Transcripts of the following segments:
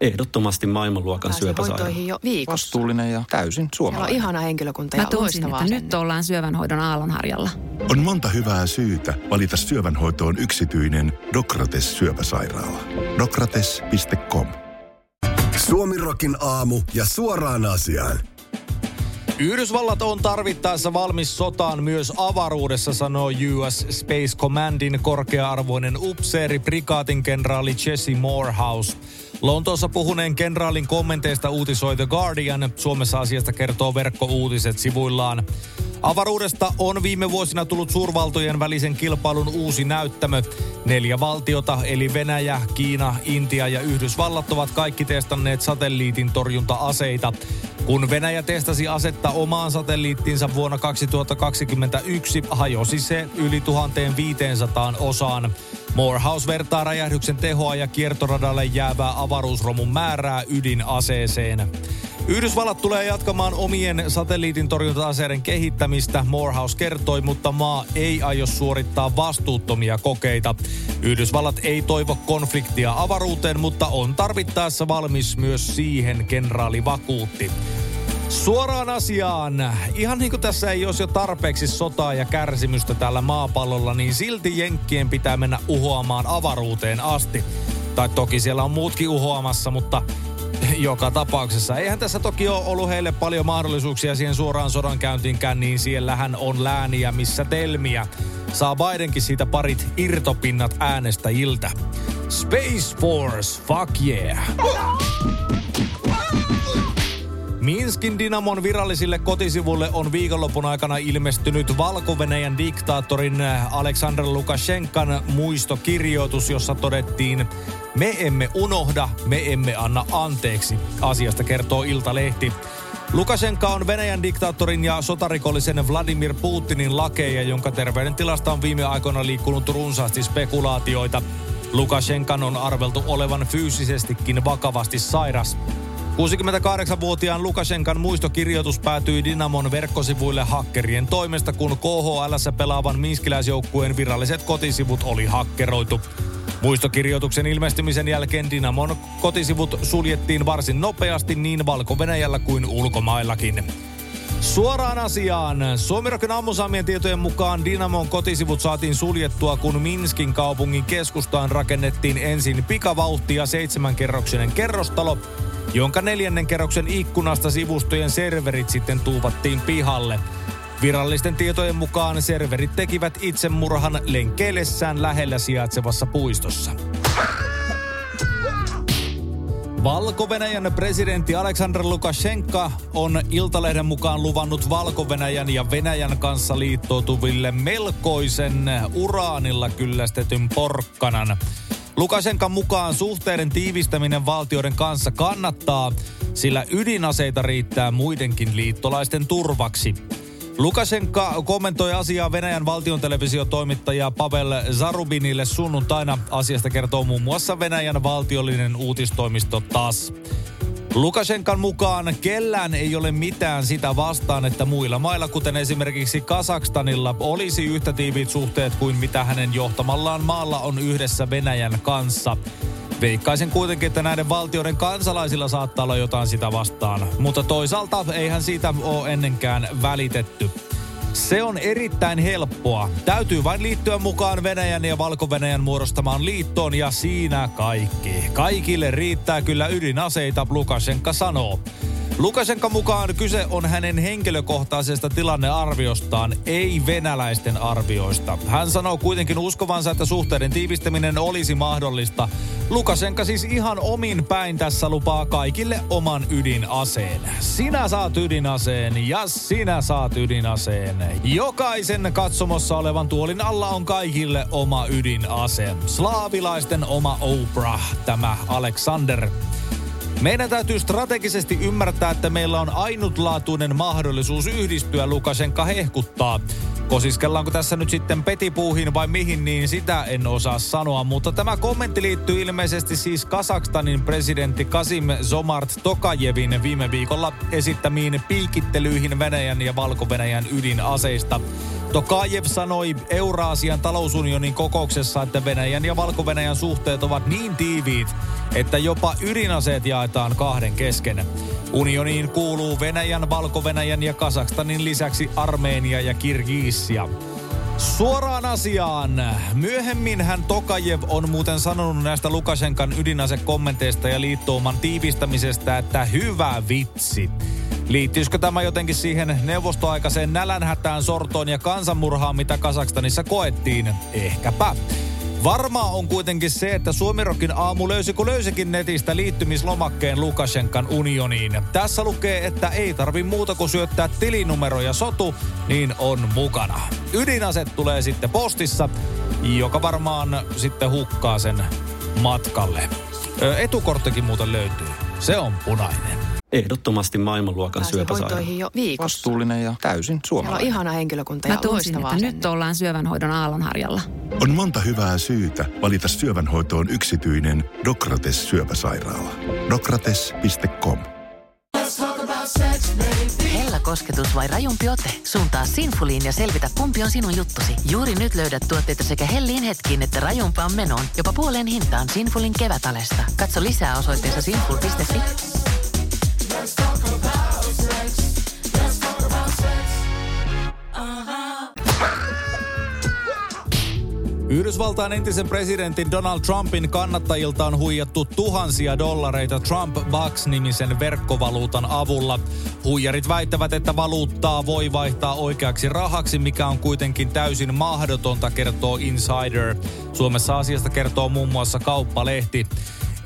Ehdottomasti maailmanluokan syöpäsairaala. hoitoihin jo viikossa. Vastuullinen ja täysin Siellä on suomalainen. ihana henkilökunta ja Mä loistavaa että nyt ollaan syövänhoidon aallonharjalla. On monta hyvää syytä valita syövänhoitoon yksityinen Dokrates syöpäsairaala. Dokrates.com Suomirokin aamu ja suoraan asiaan. Yhdysvallat on tarvittaessa valmis sotaan myös avaruudessa, sanoo US Space Commandin korkea-arvoinen upseeri, prikaatin kenraali Jesse Morehouse. Lontoossa puhuneen kenraalin kommenteista uutisoi The Guardian. Suomessa asiasta kertoo verkkouutiset sivuillaan. Avaruudesta on viime vuosina tullut suurvaltojen välisen kilpailun uusi näyttämö. Neljä valtiota, eli Venäjä, Kiina, Intia ja Yhdysvallat ovat kaikki testanneet satelliitin torjunta-aseita. Kun Venäjä testasi asetta omaan satelliittinsa vuonna 2021, hajosi se yli 1500 osaan. Morehouse vertaa räjähdyksen tehoa ja kiertoradalle jäävää avaruusromun määrää ydinaseeseen. Yhdysvallat tulee jatkamaan omien satelliitin torjunta-aseiden kehittämistä, Morehouse kertoi, mutta maa ei aio suorittaa vastuuttomia kokeita. Yhdysvallat ei toivo konfliktia avaruuteen, mutta on tarvittaessa valmis myös siihen, kenraali vakuutti. Suoraan asiaan. Ihan niin kuin tässä ei olisi jo tarpeeksi sotaa ja kärsimystä tällä maapallolla, niin silti Jenkkien pitää mennä uhoamaan avaruuteen asti. Tai toki siellä on muutkin uhoamassa, mutta joka tapauksessa. Eihän tässä toki ole ollut heille paljon mahdollisuuksia siihen suoraan sodankäyntiinkään, niin siellähän on lääniä missä telmiä. Saa Bidenkin siitä parit irtopinnat äänestäjiltä. Space Force, fuck yeah! Minskin Dynamon virallisille kotisivuille on viikonlopun aikana ilmestynyt valko diktaattorin Aleksandr Lukashenkan muistokirjoitus, jossa todettiin Me emme unohda, me emme anna anteeksi. Asiasta kertoo Iltalehti. Lukashenka on Venäjän diktaattorin ja sotarikollisen Vladimir Putinin lakeja, jonka terveydentilasta on viime aikoina liikkunut runsaasti spekulaatioita. Lukashenkan on arveltu olevan fyysisestikin vakavasti sairas. 68-vuotiaan Lukashenkan muistokirjoitus päätyi Dynamon verkkosivuille hakkerien toimesta, kun KHL pelaavan minskiläisjoukkueen viralliset kotisivut oli hakkeroitu. Muistokirjoituksen ilmestymisen jälkeen Dynamon kotisivut suljettiin varsin nopeasti niin valko kuin ulkomaillakin. Suoraan asiaan. Suomirokin aamusaamien tietojen mukaan Dynamon kotisivut saatiin suljettua, kun Minskin kaupungin keskustaan rakennettiin ensin pikavauhtia seitsemänkerroksinen kerrostalo, jonka neljännen kerroksen ikkunasta sivustojen serverit sitten tuuvattiin pihalle. Virallisten tietojen mukaan serverit tekivät itsemurhan lenkkeillessään lähellä sijaitsevassa puistossa. valko presidentti Aleksandr Lukashenka on Iltalehden mukaan luvannut valko ja Venäjän kanssa liittoutuville melkoisen uraanilla kyllästetyn porkkanan. Lukashenkan mukaan suhteiden tiivistäminen valtioiden kanssa kannattaa, sillä ydinaseita riittää muidenkin liittolaisten turvaksi. Lukashenka kommentoi asiaa Venäjän valtion televisiotoimittaja Pavel Zarubinille sunnuntaina. Asiasta kertoo muun muassa Venäjän valtiollinen uutistoimisto TAS. Lukashenkan mukaan kellään ei ole mitään sitä vastaan, että muilla mailla, kuten esimerkiksi Kasakstanilla, olisi yhtä tiiviit suhteet kuin mitä hänen johtamallaan maalla on yhdessä Venäjän kanssa. Veikkaisin kuitenkin, että näiden valtioiden kansalaisilla saattaa olla jotain sitä vastaan, mutta toisaalta eihän siitä ole ennenkään välitetty. Se on erittäin helppoa. Täytyy vain liittyä mukaan Venäjän ja valko muodostamaan liittoon ja siinä kaikki. Kaikille riittää kyllä ydinaseita, Lukashenka sanoo. Lukashenka mukaan kyse on hänen henkilökohtaisesta tilannearviostaan, ei venäläisten arvioista. Hän sanoo kuitenkin uskovansa, että suhteiden tiivistäminen olisi mahdollista. Lukashenka siis ihan omin päin tässä lupaa kaikille oman ydinaseen. Sinä saat ydinaseen ja sinä saat ydinaseen. Jokaisen katsomossa olevan tuolin alla on kaikille oma ydinase. Slaavilaisten oma Oprah, tämä Alexander. Meidän täytyy strategisesti ymmärtää, että meillä on ainutlaatuinen mahdollisuus yhdistyä, Lukashenka hehkuttaa. Kosiskellaanko tässä nyt sitten petipuuhin vai mihin, niin sitä en osaa sanoa. Mutta tämä kommentti liittyy ilmeisesti siis Kasakstanin presidentti Kasim Zomart Tokajevin viime viikolla esittämiin piikittelyihin Venäjän ja Valko-Venäjän ydinaseista. Tokajev sanoi Euraasian talousunionin kokouksessa, että Venäjän ja Valko-Venäjän suhteet ovat niin tiiviit, että jopa ydinaseet jaetaan kahden kesken. Unioniin kuuluu Venäjän, Valko-Venäjän ja Kasakstanin lisäksi Armeenia ja Kirgiisia. Suoraan asiaan. Myöhemmin hän Tokajev on muuten sanonut näistä Lukashenkan ydinasekommenteista ja liittouman tiivistämisestä, että hyvä vitsi. Liittyisikö tämä jotenkin siihen neuvostoaikaiseen nälänhätään, sortoon ja kansanmurhaan, mitä Kasakstanissa koettiin? Ehkäpä. Varmaa on kuitenkin se, että Suomirokin aamu löysi kun löysikin netistä liittymislomakkeen Lukashenkan unioniin. Tässä lukee, että ei tarvi muuta kuin syöttää tilinumero ja sotu, niin on mukana. Ydinaset tulee sitten postissa, joka varmaan sitten hukkaa sen matkalle. Etukorttikin muuten löytyy. Se on punainen. Ehdottomasti maailmanluokan syöpäsairaala. jo viikossa. Vastuullinen ja täysin suomalainen. Siellä on ihana henkilökunta Mä ja tunsin, että loistavaa nyt ollaan syövänhoidon aallonharjalla. On monta hyvää syytä valita syövänhoitoon yksityinen Dokrates syöpäsairaala. Dokrates.com Hella kosketus vai rajumpi ote? Suuntaa Sinfuliin ja selvitä, kumpi on sinun juttusi. Juuri nyt löydät tuotteita sekä hellin hetkiin että rajumpaan menoon. Jopa puoleen hintaan Sinfulin kevätalesta. Katso lisää osoitteessa sinful.fi. Yhdysvaltain entisen presidentin Donald Trumpin kannattajilta on huijattu tuhansia dollareita Trump Bucks-nimisen verkkovaluutan avulla. Huijarit väittävät, että valuuttaa voi vaihtaa oikeaksi rahaksi, mikä on kuitenkin täysin mahdotonta, kertoo Insider. Suomessa asiasta kertoo muun muassa Kauppalehti.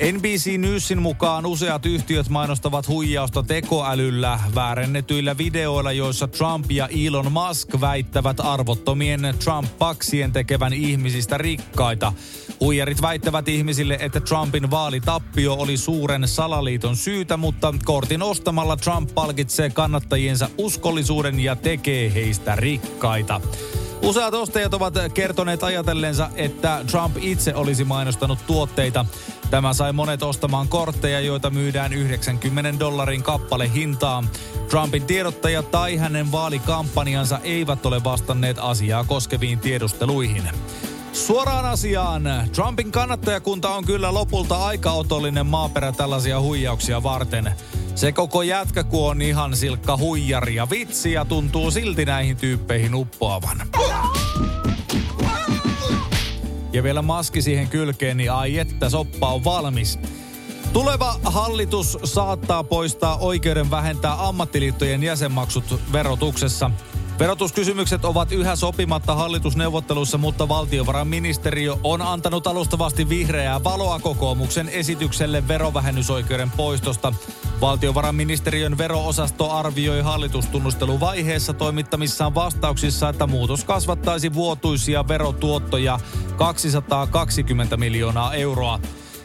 NBC Newsin mukaan useat yhtiöt mainostavat huijausta tekoälyllä väärennetyillä videoilla, joissa Trump ja Elon Musk väittävät arvottomien Trump-paksien tekevän ihmisistä rikkaita. Huijarit väittävät ihmisille, että Trumpin vaalitappio oli suuren salaliiton syytä, mutta kortin ostamalla Trump palkitsee kannattajiensa uskollisuuden ja tekee heistä rikkaita. Useat ostajat ovat kertoneet ajatelleensa, että Trump itse olisi mainostanut tuotteita. Tämä sai monet ostamaan kortteja, joita myydään 90 dollarin kappale hintaa. Trumpin tiedottaja tai hänen vaalikampanjansa eivät ole vastanneet asiaa koskeviin tiedusteluihin. Suoraan asiaan. Trumpin kannattajakunta on kyllä lopulta aika otollinen maaperä tällaisia huijauksia varten. Se koko jätkäku on ihan silkka huijari ja vitsi ja tuntuu silti näihin tyyppeihin uppoavan. Ja vielä maski siihen kylkeen, niin ai että soppa on valmis. Tuleva hallitus saattaa poistaa oikeuden vähentää ammattiliittojen jäsenmaksut verotuksessa. Verotuskysymykset ovat yhä sopimatta hallitusneuvottelussa, mutta valtiovarainministeriö on antanut alustavasti vihreää valoa kokoomuksen esitykselle verovähennysoikeuden poistosta. Valtiovarainministeriön veroosasto arvioi hallitustunnusteluvaiheessa toimittamissaan vastauksissa, että muutos kasvattaisi vuotuisia verotuottoja 220 miljoonaa euroa.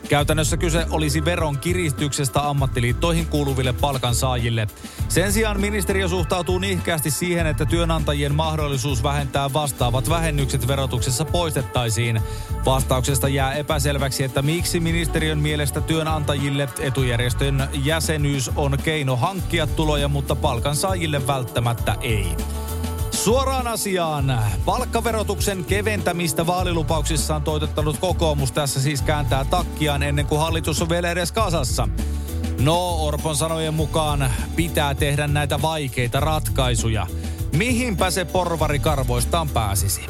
Käytännössä kyse olisi veron kiristyksestä ammattiliittoihin kuuluville palkansaajille. Sen sijaan ministeriö suhtautuu nihkeästi siihen, että työnantajien mahdollisuus vähentää vastaavat vähennykset verotuksessa poistettaisiin. Vastauksesta jää epäselväksi, että miksi ministeriön mielestä työnantajille etujärjestön jäsenyys on keino hankkia tuloja, mutta palkansaajille välttämättä ei. Suoraan asiaan. Palkkaverotuksen keventämistä vaalilupauksissaan toitottanut kokoomus tässä siis kääntää takkiaan ennen kuin hallitus on vielä edes kasassa. No, Orpon sanojen mukaan pitää tehdä näitä vaikeita ratkaisuja. Mihinpä se porvari karvoistaan pääsisi?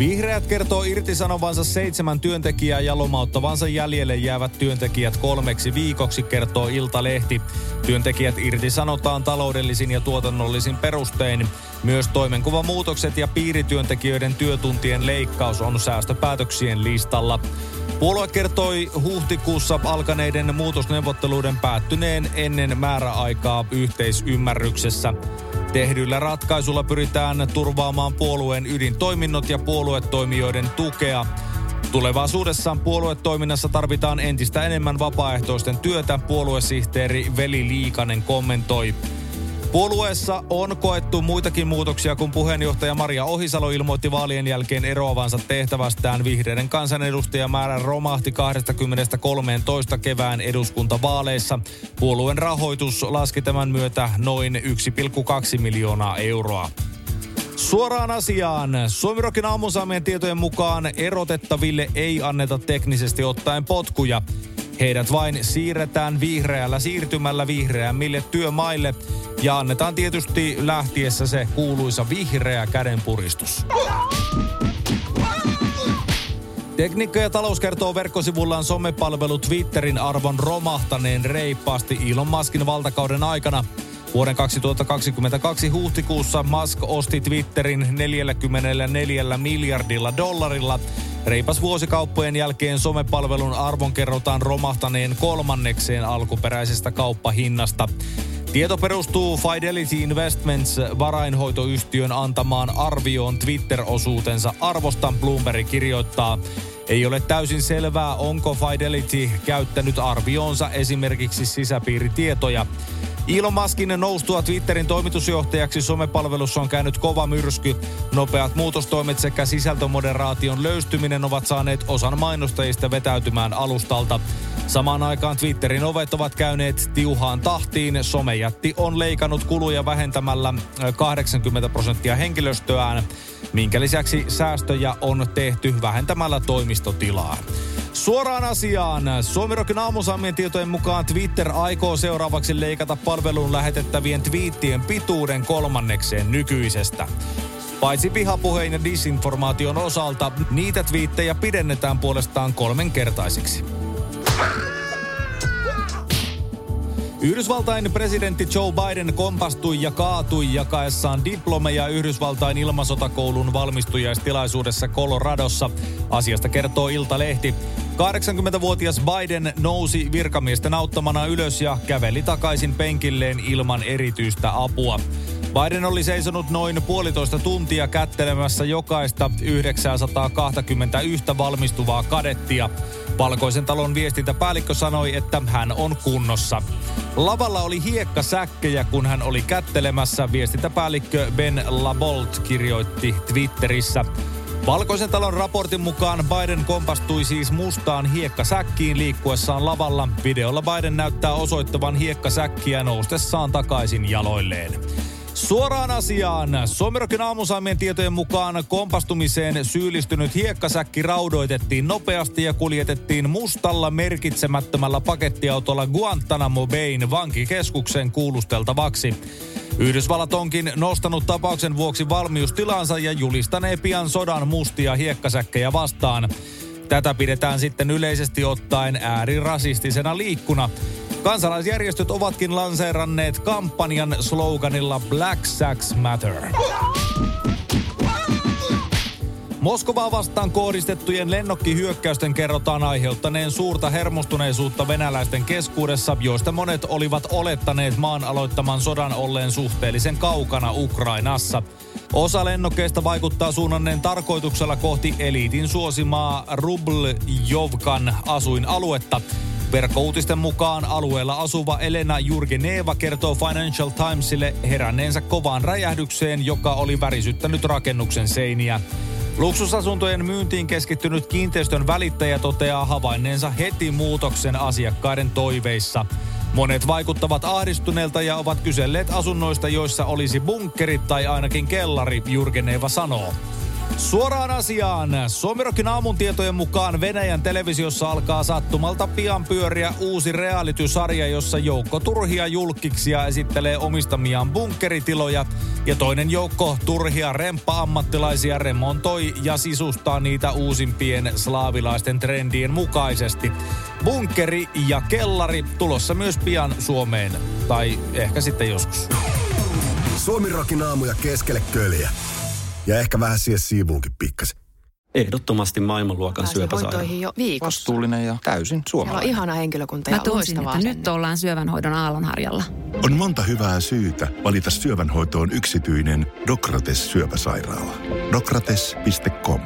Vihreät kertoo irtisanovansa seitsemän työntekijää ja lomauttavansa jäljelle jäävät työntekijät kolmeksi viikoksi, kertoo Iltalehti. Työntekijät irtisanotaan taloudellisin ja tuotannollisin perustein. Myös toimenkuvamuutokset ja piirityöntekijöiden työtuntien leikkaus on säästöpäätöksien listalla. Puolue kertoi huhtikuussa alkaneiden muutosneuvotteluiden päättyneen ennen määräaikaa yhteisymmärryksessä. Tehdyllä ratkaisulla pyritään turvaamaan puolueen ydintoiminnot ja puoluetoimijoiden tukea. Tulevaisuudessa puoluetoiminnassa tarvitaan entistä enemmän vapaaehtoisten työtä, puoluesihteeri Veli Liikanen kommentoi. Puolueessa on koettu muitakin muutoksia, kun puheenjohtaja Maria Ohisalo ilmoitti vaalien jälkeen eroavansa tehtävästään. Vihreiden kansanedustajamäärä romahti 20-13 kevään eduskuntavaaleissa. Puolueen rahoitus laski tämän myötä noin 1,2 miljoonaa euroa. Suoraan asiaan. Suomirokin aamusaamien tietojen mukaan erotettaville ei anneta teknisesti ottaen potkuja. Heidät vain siirretään vihreällä siirtymällä vihreämmille työmaille ja annetaan tietysti lähtiessä se kuuluisa vihreä kädenpuristus. Tekniikka ja talous kertoo verkkosivullaan somepalvelu Twitterin arvon romahtaneen reippaasti Elon Muskin valtakauden aikana. Vuoden 2022 huhtikuussa Musk osti Twitterin 44 miljardilla dollarilla. Reipas vuosikauppojen jälkeen somepalvelun arvon kerrotaan romahtaneen kolmannekseen alkuperäisestä kauppahinnasta. Tieto perustuu Fidelity Investments varainhoitoyhtiön antamaan arvioon Twitter-osuutensa arvosta. Bloomberg kirjoittaa, ei ole täysin selvää, onko Fidelity käyttänyt arvioonsa esimerkiksi sisäpiiritietoja. Elon Muskin noustua Twitterin toimitusjohtajaksi somepalvelussa on käynyt kova myrsky. Nopeat muutostoimet sekä sisältömoderaation löystyminen ovat saaneet osan mainostajista vetäytymään alustalta. Samaan aikaan Twitterin ovet ovat käyneet tiuhaan tahtiin. Somejätti on leikannut kuluja vähentämällä 80 prosenttia henkilöstöään, minkä lisäksi säästöjä on tehty vähentämällä toimistotilaa. Suoraan asiaan. Suomirokin aamusaamien tietojen mukaan Twitter aikoo seuraavaksi leikata palveluun lähetettävien twiittien pituuden kolmannekseen nykyisestä. Paitsi pihapuheen ja disinformaation osalta, niitä twiittejä pidennetään puolestaan kolmenkertaisiksi. Yhdysvaltain presidentti Joe Biden kompastui ja kaatui jakaessaan diplomeja Yhdysvaltain ilmasotakoulun valmistujaistilaisuudessa Coloradossa. Asiasta kertoo Iltalehti. 80-vuotias Biden nousi virkamiesten auttamana ylös ja käveli takaisin penkilleen ilman erityistä apua. Biden oli seisonut noin puolitoista tuntia kättelemässä jokaista 921 valmistuvaa kadettia. Valkoisen talon viestintäpäällikkö sanoi, että hän on kunnossa. Lavalla oli hiekkasäkkejä, kun hän oli kättelemässä. Viestintäpäällikkö Ben Labolt kirjoitti Twitterissä. Valkoisen talon raportin mukaan Biden kompastui siis mustaan hiekkasäkkiin liikkuessaan lavalla. Videolla Biden näyttää osoittavan hiekkasäkkiä noustessaan takaisin jaloilleen. Suoraan asiaan. Suomirokin aamusaimien tietojen mukaan kompastumiseen syyllistynyt hiekkasäkki raudoitettiin nopeasti ja kuljetettiin mustalla merkitsemättömällä pakettiautolla Guantanamo Bayn vankikeskuksen kuulusteltavaksi. Yhdysvallat onkin nostanut tapauksen vuoksi valmiustilansa ja julistanee pian sodan mustia hiekkasäkkejä vastaan. Tätä pidetään sitten yleisesti ottaen äärirasistisena liikkuna. Kansalaisjärjestöt ovatkin lanseeranneet kampanjan sloganilla Black Sacks Matter. Moskovaa vastaan kohdistettujen lennokkihyökkäysten kerrotaan aiheuttaneen suurta hermostuneisuutta venäläisten keskuudessa, joista monet olivat olettaneet maan aloittaman sodan olleen suhteellisen kaukana Ukrainassa. Osa lennokeista vaikuttaa suunnanneen tarkoituksella kohti eliitin suosimaa Rubljovkan asuinaluetta. Verkkouutisten mukaan alueella asuva Elena Jurgeneva kertoo Financial Timesille heränneensä kovaan räjähdykseen, joka oli värisyttänyt rakennuksen seiniä. Luksusasuntojen myyntiin keskittynyt kiinteistön välittäjä toteaa havainneensa heti muutoksen asiakkaiden toiveissa. Monet vaikuttavat ahdistuneelta ja ovat kyselleet asunnoista, joissa olisi bunkkerit tai ainakin kellari, Jurgeneva sanoo. Suoraan asiaan. Suomirokin aamun tietojen mukaan Venäjän televisiossa alkaa sattumalta pian pyöriä uusi reality-sarja, jossa joukko turhia julkiksia esittelee omistamiaan bunkkeritiloja ja toinen joukko turhia remppa-ammattilaisia remontoi ja sisustaa niitä uusimpien slaavilaisten trendien mukaisesti. Bunkkeri ja kellari tulossa myös pian Suomeen. Tai ehkä sitten joskus. Suomirokin aamuja keskelle köljä. Ja ehkä vähän siihen siivuunkin pikkasen. Ehdottomasti maailmanluokan syöpäsairaala. jo viikossa. Vastuullinen ja täysin Siellä on suomalainen. ihana henkilökunta Mä ja tunsin, että loistavaa nyt ollaan syövänhoidon aallonharjalla. On monta hyvää syytä valita syövänhoitoon yksityinen Dokrates syöpäsairaala. Dokrates.com